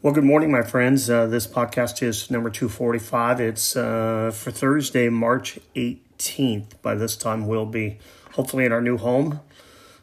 Well, good morning, my friends. Uh, this podcast is number 245. It's uh, for Thursday, March 18th. By this time, we'll be hopefully in our new home,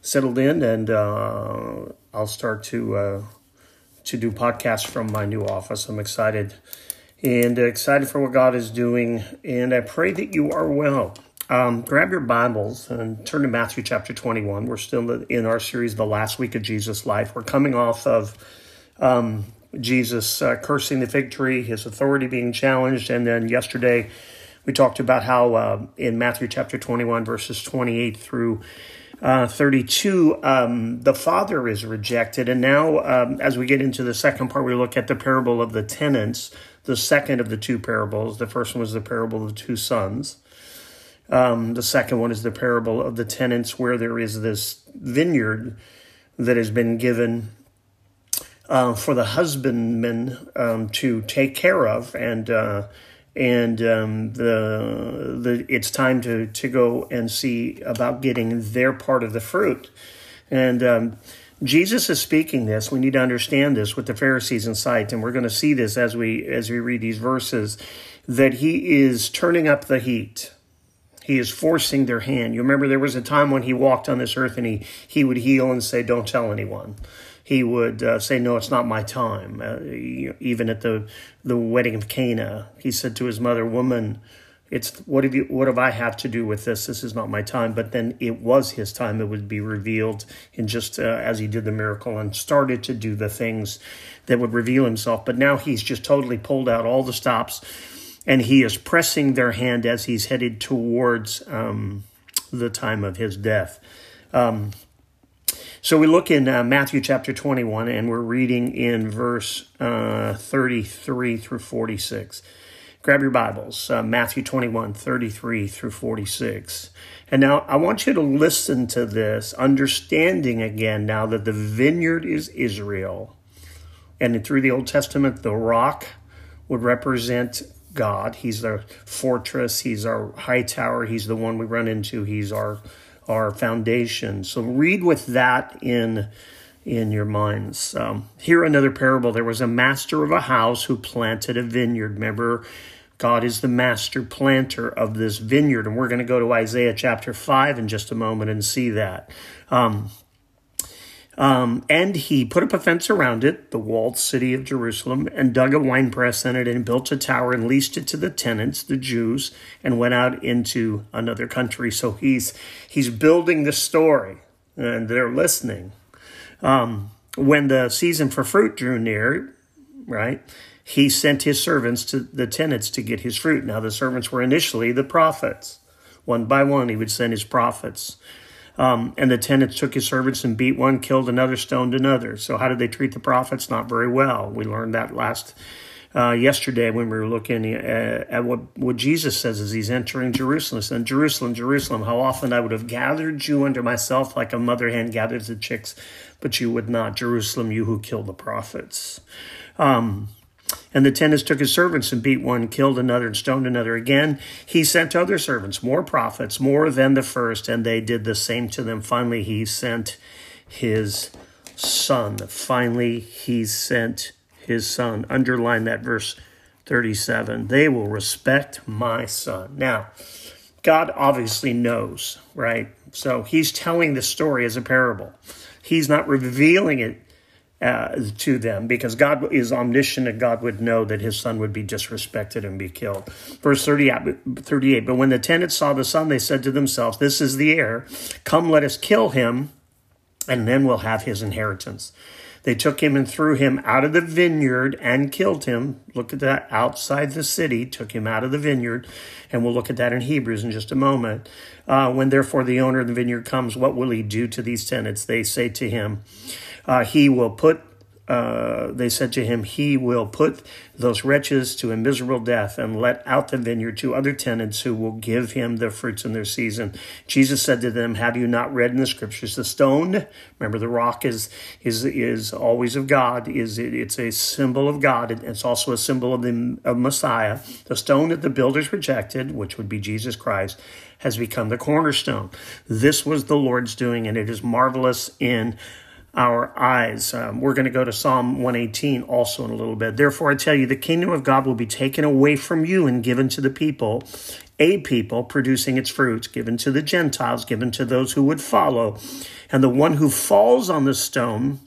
settled in, and uh, I'll start to uh, to do podcasts from my new office. I'm excited and excited for what God is doing, and I pray that you are well. Um, grab your Bibles and turn to Matthew chapter 21. We're still in our series, The Last Week of Jesus' Life. We're coming off of um, Jesus uh, cursing the fig tree, his authority being challenged. And then yesterday we talked about how uh, in Matthew chapter 21, verses 28 through uh, 32, um, the Father is rejected. And now, um, as we get into the second part, we look at the parable of the tenants, the second of the two parables. The first one was the parable of the two sons. Um, the second one is the parable of the tenants, where there is this vineyard that has been given uh, for the husbandmen um, to take care of, and uh, and um, the the it's time to to go and see about getting their part of the fruit, and. Um, Jesus is speaking this. We need to understand this with the Pharisees in sight, and we're going to see this as we as we read these verses that he is turning up the heat. He is forcing their hand. You remember there was a time when he walked on this earth and he he would heal and say, "Don't tell anyone." He would uh, say, "No, it's not my time." Uh, even at the the wedding of Cana, he said to his mother, "Woman, it's what have you what have I have to do with this? This is not my time." But then it was his time. It would be revealed in just uh, as he did the miracle and started to do the things that would reveal himself. But now he's just totally pulled out all the stops, and he is pressing their hand as he's headed towards um, the time of his death. Um, so we look in uh, Matthew chapter 21, and we're reading in verse uh, 33 through 46. Grab your Bibles, uh, Matthew 21, 33 through 46. And now I want you to listen to this, understanding again now that the vineyard is Israel. And through the Old Testament, the rock would represent God. He's our fortress, He's our high tower, He's the one we run into, He's our our foundation. So read with that in in your minds. Um, here another parable. There was a master of a house who planted a vineyard. Remember, God is the master planter of this vineyard, and we're going to go to Isaiah chapter five in just a moment and see that. Um, um, and he put up a fence around it, the walled city of Jerusalem, and dug a winepress in it, and built a tower and leased it to the tenants, the Jews, and went out into another country. So he's he's building the story, and they're listening. Um, when the season for fruit drew near, right, he sent his servants to the tenants to get his fruit. Now the servants were initially the prophets. One by one, he would send his prophets um, and the tenants took his servants and beat one, killed another, stoned another. So how did they treat the prophets? Not very well. We learned that last uh, yesterday when we were looking at, at, what, what Jesus says as he's entering Jerusalem. And Jerusalem, Jerusalem, how often I would have gathered you unto myself like a mother hen gathers the chicks, but you would not. Jerusalem, you who killed the prophets. Um, and the tenants took his servants and beat one, killed another, and stoned another. Again, he sent other servants, more prophets, more than the first, and they did the same to them. Finally, he sent his son. Finally, he sent his son. Underline that verse 37. They will respect my son. Now, God obviously knows, right? So he's telling the story as a parable. He's not revealing it uh, to them because God is omniscient and God would know that his son would be disrespected and be killed. Verse 38 But when the tenants saw the son, they said to themselves, This is the heir. Come, let us kill him, and then we'll have his inheritance. They took him and threw him out of the vineyard and killed him. Look at that outside the city, took him out of the vineyard. And we'll look at that in Hebrews in just a moment. Uh, when therefore the owner of the vineyard comes, what will he do to these tenants? They say to him, uh, he will put uh, they said to him, He will put those wretches to a miserable death and let out the vineyard to other tenants who will give him the fruits in their season. Jesus said to them, Have you not read in the scriptures the stone? Remember, the rock is is is always of God. Is it, It's a symbol of God. It's also a symbol of the of Messiah. The stone that the builders rejected, which would be Jesus Christ, has become the cornerstone. This was the Lord's doing, and it is marvelous in our eyes. Um, we're going to go to Psalm 118 also in a little bit. Therefore, I tell you, the kingdom of God will be taken away from you and given to the people, a people producing its fruits, given to the Gentiles, given to those who would follow. And the one who falls on the stone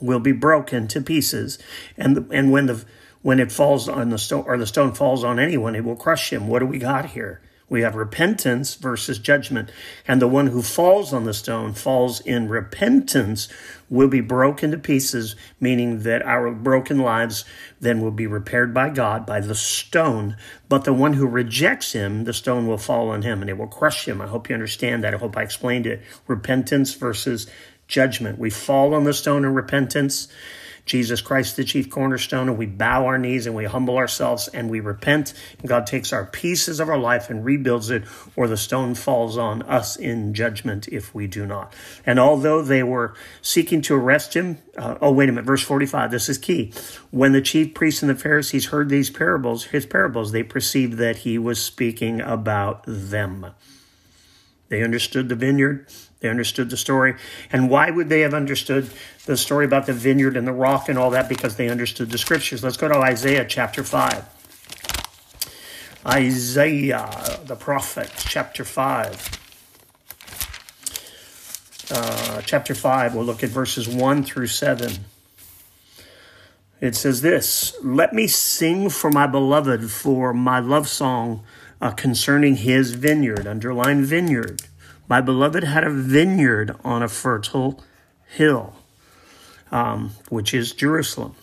will be broken to pieces. And, the, and when the when it falls on the stone or the stone falls on anyone, it will crush him. What do we got here? We have repentance versus judgment. And the one who falls on the stone falls in repentance will be broken to pieces, meaning that our broken lives then will be repaired by God, by the stone. But the one who rejects him, the stone will fall on him and it will crush him. I hope you understand that. I hope I explained it. Repentance versus judgment. We fall on the stone in repentance Jesus Christ, the chief cornerstone, and we bow our knees and we humble ourselves and we repent. And God takes our pieces of our life and rebuilds it, or the stone falls on us in judgment if we do not. And although they were seeking to arrest him, uh, oh, wait a minute, verse 45, this is key. When the chief priests and the Pharisees heard these parables, his parables, they perceived that he was speaking about them. They understood the vineyard. They understood the story. And why would they have understood the story about the vineyard and the rock and all that? Because they understood the scriptures. Let's go to Isaiah chapter 5. Isaiah, the prophet, chapter 5. Uh, chapter 5, we'll look at verses 1 through 7. It says this Let me sing for my beloved for my love song uh, concerning his vineyard. Underline vineyard. My beloved had a vineyard on a fertile hill, um, which is Jerusalem.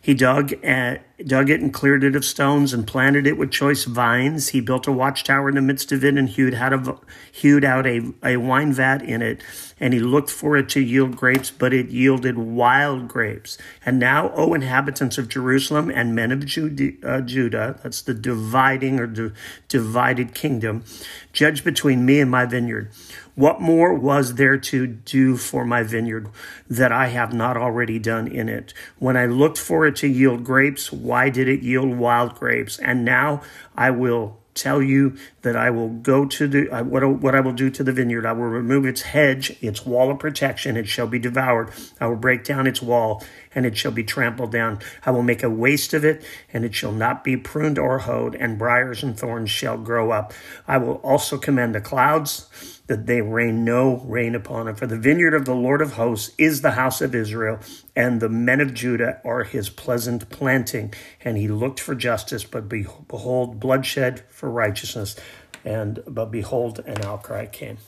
He dug, at, dug it and cleared it of stones and planted it with choice vines. He built a watchtower in the midst of it and hewed out, of, hewed out a, a wine vat in it. And he looked for it to yield grapes, but it yielded wild grapes. And now, O inhabitants of Jerusalem and men of Judah, uh, Judah that's the dividing or the divided kingdom, judge between me and my vineyard. What more was there to do for my vineyard that I have not already done in it? When I looked for it to yield grapes, why did it yield wild grapes? And now I will tell you that I will go to the what, what I will do to the vineyard. I will remove its hedge, its wall of protection. It shall be devoured. I will break down its wall, and it shall be trampled down. I will make a waste of it, and it shall not be pruned or hoed, and briars and thorns shall grow up. I will also command the clouds that they rain no rain upon it. For the vineyard of the Lord of hosts is the house of Israel, and the men of Judah are his pleasant planting. And he looked for justice, but behold, bloodshed for righteousness. And but behold, an outcry came.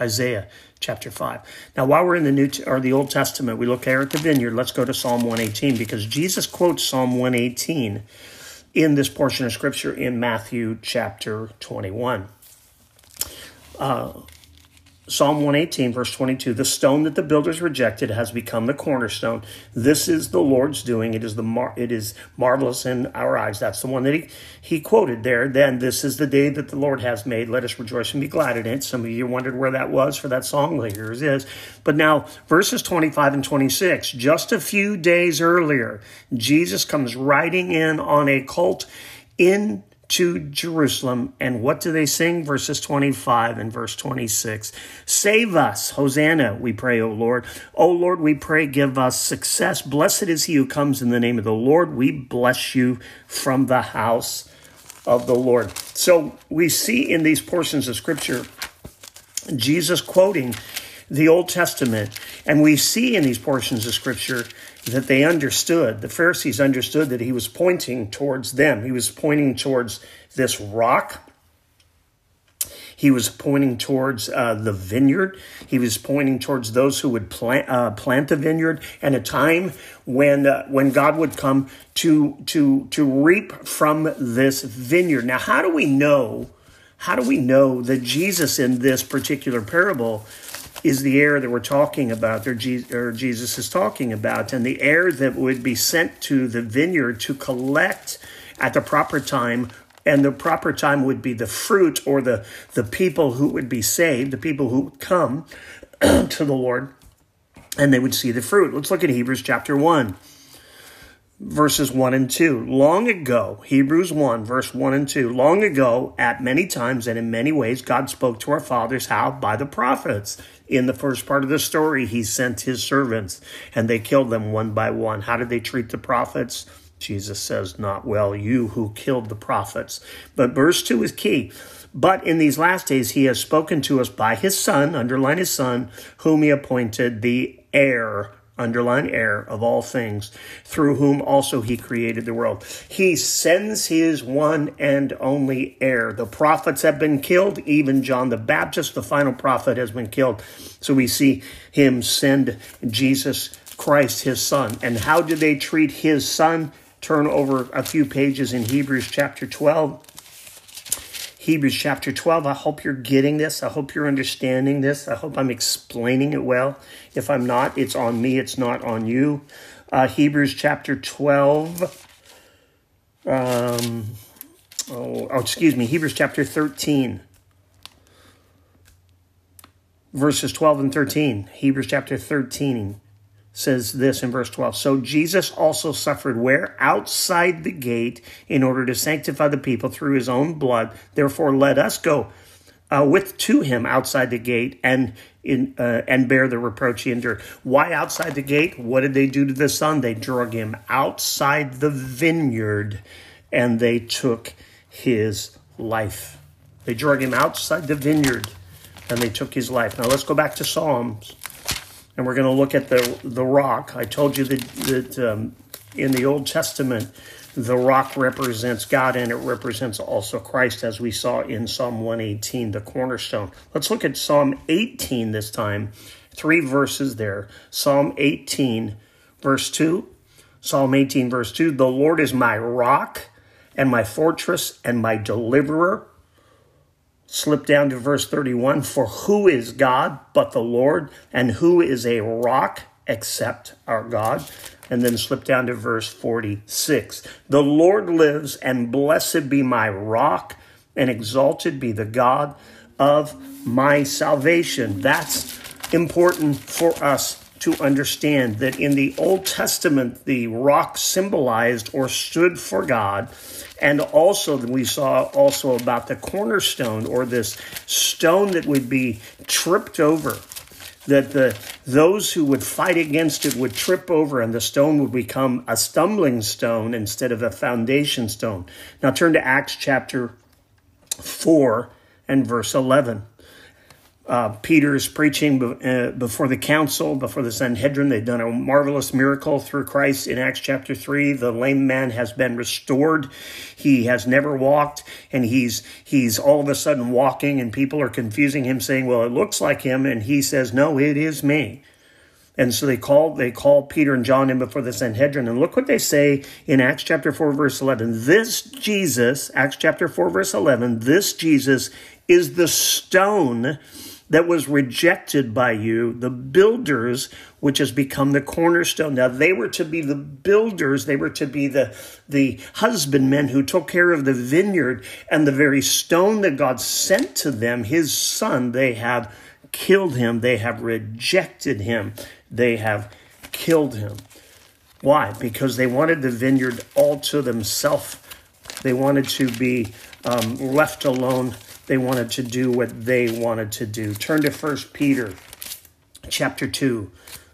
Isaiah chapter 5. Now, while we're in the New or the Old Testament, we look here at the vineyard. Let's go to Psalm 118 because Jesus quotes Psalm 118 in this portion of scripture in Matthew chapter 21. Uh, Psalm 118, verse 22 The stone that the builders rejected has become the cornerstone. This is the Lord's doing. It is, the mar- it is marvelous in our eyes. That's the one that he, he quoted there. Then, this is the day that the Lord has made. Let us rejoice and be glad in it. Some of you wondered where that was for that song. Well, here it is. But now, verses 25 and 26, just a few days earlier, Jesus comes riding in on a colt in to Jerusalem. And what do they sing? Verses 25 and verse 26. Save us, Hosanna, we pray, O Lord. O Lord, we pray, give us success. Blessed is he who comes in the name of the Lord. We bless you from the house of the Lord. So we see in these portions of scripture Jesus quoting the Old Testament, and we see in these portions of scripture that they understood, the Pharisees understood that he was pointing towards them. He was pointing towards this rock. He was pointing towards uh, the vineyard. He was pointing towards those who would plant, uh, plant the vineyard, and a time when uh, when God would come to to to reap from this vineyard. Now, how do we know? How do we know that Jesus in this particular parable is the heir that we're talking about, or, Jesus is talking about, and the heir that would be sent to the vineyard to collect at the proper time and the proper time would be the fruit or the, the people who would be saved, the people who would come to the Lord, and they would see the fruit. Let's look at Hebrews chapter 1. verses 1 and 2. Long ago, Hebrews 1, verse 1 and 2. Long ago, at many times and in many ways, God spoke to our fathers how? By the prophets. In the first part of the story, he sent his servants and they killed them one by one. How did they treat the prophets? Jesus says, Not well, you who killed the prophets. But verse 2 is key. But in these last days, he has spoken to us by his Son, underline his Son, whom he appointed the heir underline heir of all things, through whom also he created the world. He sends his one and only heir. The prophets have been killed, even John the Baptist, the final prophet, has been killed. So we see him send Jesus Christ, his son. And how did they treat his son? Turn over a few pages in Hebrews chapter 12. Hebrews chapter 12. I hope you're getting this. I hope you're understanding this. I hope I'm explaining it well. If I'm not, it's on me, it's not on you. Uh, Hebrews chapter 12. Um, oh, oh, excuse me, Hebrews chapter 13. Verses 12 and 13. Hebrews chapter 13 says this in verse 12. So Jesus also suffered where? Outside the gate in order to sanctify the people through his own blood. Therefore, let us go uh, with to him outside the gate and in uh, and bear the reproach he endured. Why outside the gate? What did they do to the son? They drug him outside the vineyard and they took his life. They drug him outside the vineyard and they took his life. Now let's go back to Psalms and we're going to look at the the rock. I told you that that um, in the Old Testament, the rock represents God and it represents also Christ, as we saw in Psalm 118, the cornerstone. Let's look at Psalm 18 this time. Three verses there. Psalm 18, verse 2. Psalm 18, verse 2 The Lord is my rock and my fortress and my deliverer slip down to verse 31 For who is God but the Lord? And who is a rock except our God? And then slip down to verse 46 The Lord lives, and blessed be my rock, and exalted be the God of my salvation. That's important for us to understand that in the Old Testament, the rock symbolized or stood for God. And also, we saw also about the cornerstone or this stone that would be tripped over that the those who would fight against it would trip over and the stone would become a stumbling stone instead of a foundation stone. Now turn to Acts chapter 4 and verse 11 uh, Peter is preaching uh, before the council, before the Sanhedrin. They've done a marvelous miracle through Christ in Acts chapter 3. The lame man has been restored. He has never walked, and he's, he's all of a sudden walking, and people are confusing him, saying, Well, it looks like him. And he says, No, it is me. And so they call they call Peter and John in before the Sanhedrin, and look what they say in Acts chapter four verse eleven. This Jesus, Acts chapter four verse eleven, this Jesus is the stone that was rejected by you, the builders, which has become the cornerstone. Now they were to be the builders, they were to be the, the husbandmen who took care of the vineyard, and the very stone that God sent to them, his son, they have killed him, they have rejected him, they have killed him. Why? Because they wanted the vineyard all to themselves. They wanted to be um, left alone they wanted to do what they wanted to do. Turn to First Peter chapter 2.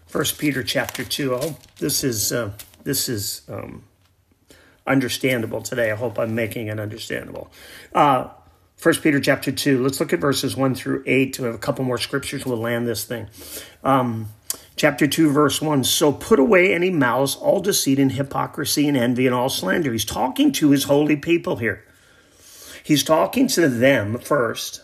First Peter chapter 2. Oh, this is uh, this is um, understandable today. I hope I'm making it understandable. Uh, First Peter chapter 2. Let's look at verses 1 through 8. We have a couple more scriptures. We'll land this thing. Um, chapter 2, verse 1. So put away any malice, all deceit and hypocrisy and envy and all slander. He's talking to his holy people here. He's talking to them first,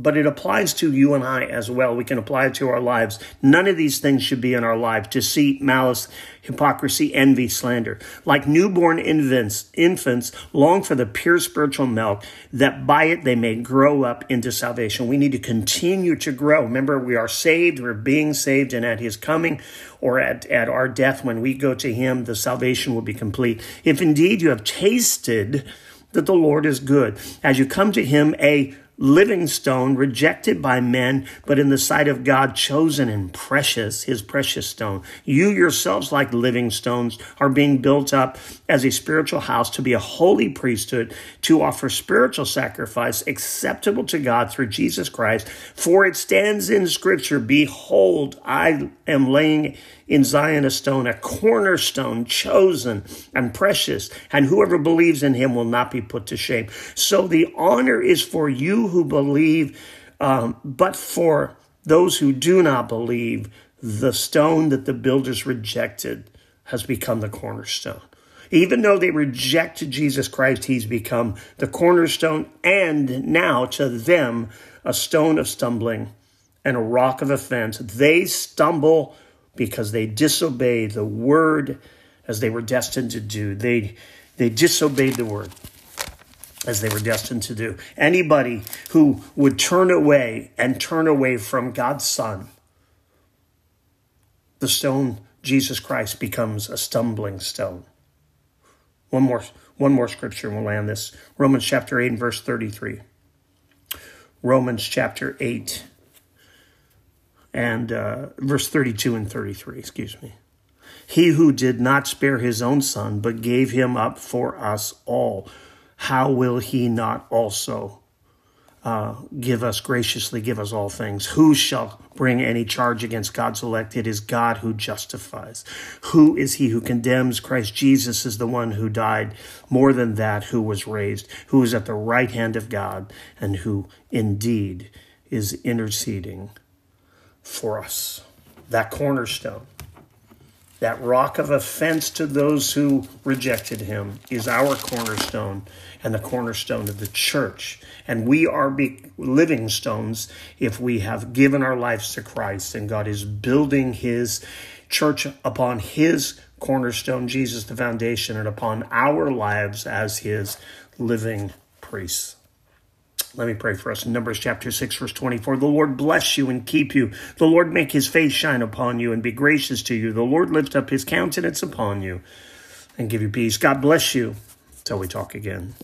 but it applies to you and I as well. We can apply it to our lives. None of these things should be in our lives deceit, malice, hypocrisy, envy, slander. Like newborn infants, infants long for the pure spiritual milk, that by it they may grow up into salvation. We need to continue to grow. Remember, we are saved, we're being saved, and at his coming or at, at our death, when we go to him, the salvation will be complete. If indeed you have tasted, that the Lord is good. As you come to him, a living stone, rejected by men, but in the sight of God, chosen and precious, his precious stone. You yourselves, like living stones, are being built up as a spiritual house to be a holy priesthood, to offer spiritual sacrifice acceptable to God through Jesus Christ. For it stands in Scripture, Behold, I am laying in Zion a stone, a cornerstone, chosen and precious, and whoever believes in him will not be put to shame. So the honor is for you who believe, um, but for those who do not believe, the stone that the builders rejected has become the cornerstone. Even though they rejected Jesus Christ, he's become the cornerstone and now to them a stone of stumbling and a rock of offense. They stumble because they disobeyed the word as they were destined to do. They, they disobeyed the word as they were destined to do. Anybody who would turn away and turn away from God's Son, the stone, Jesus Christ, becomes a stumbling stone. One more, one more scripture and we'll land this. Romans chapter 8 and verse 33. Romans chapter 8 and uh, verse 32 and 33, excuse me. He who did not spare his own son, but gave him up for us all, how will he not also uh, give us graciously, give us all things? Who shall bring any charge against God's elect? It is God who justifies. Who is he who condemns? Christ Jesus is the one who died, more than that, who was raised, who is at the right hand of God, and who indeed is interceding for us. That cornerstone, that rock of offense to those who rejected him, is our cornerstone and the cornerstone of the church. And we are living stones if we have given our lives to Christ, and God is building his church upon his cornerstone, Jesus, the foundation, and upon our lives as his living priests. Let me pray for us. In Numbers chapter 6, verse 24. The Lord bless you and keep you. The Lord make his face shine upon you and be gracious to you. The Lord lift up his countenance upon you and give you peace. God bless you. Till we talk again.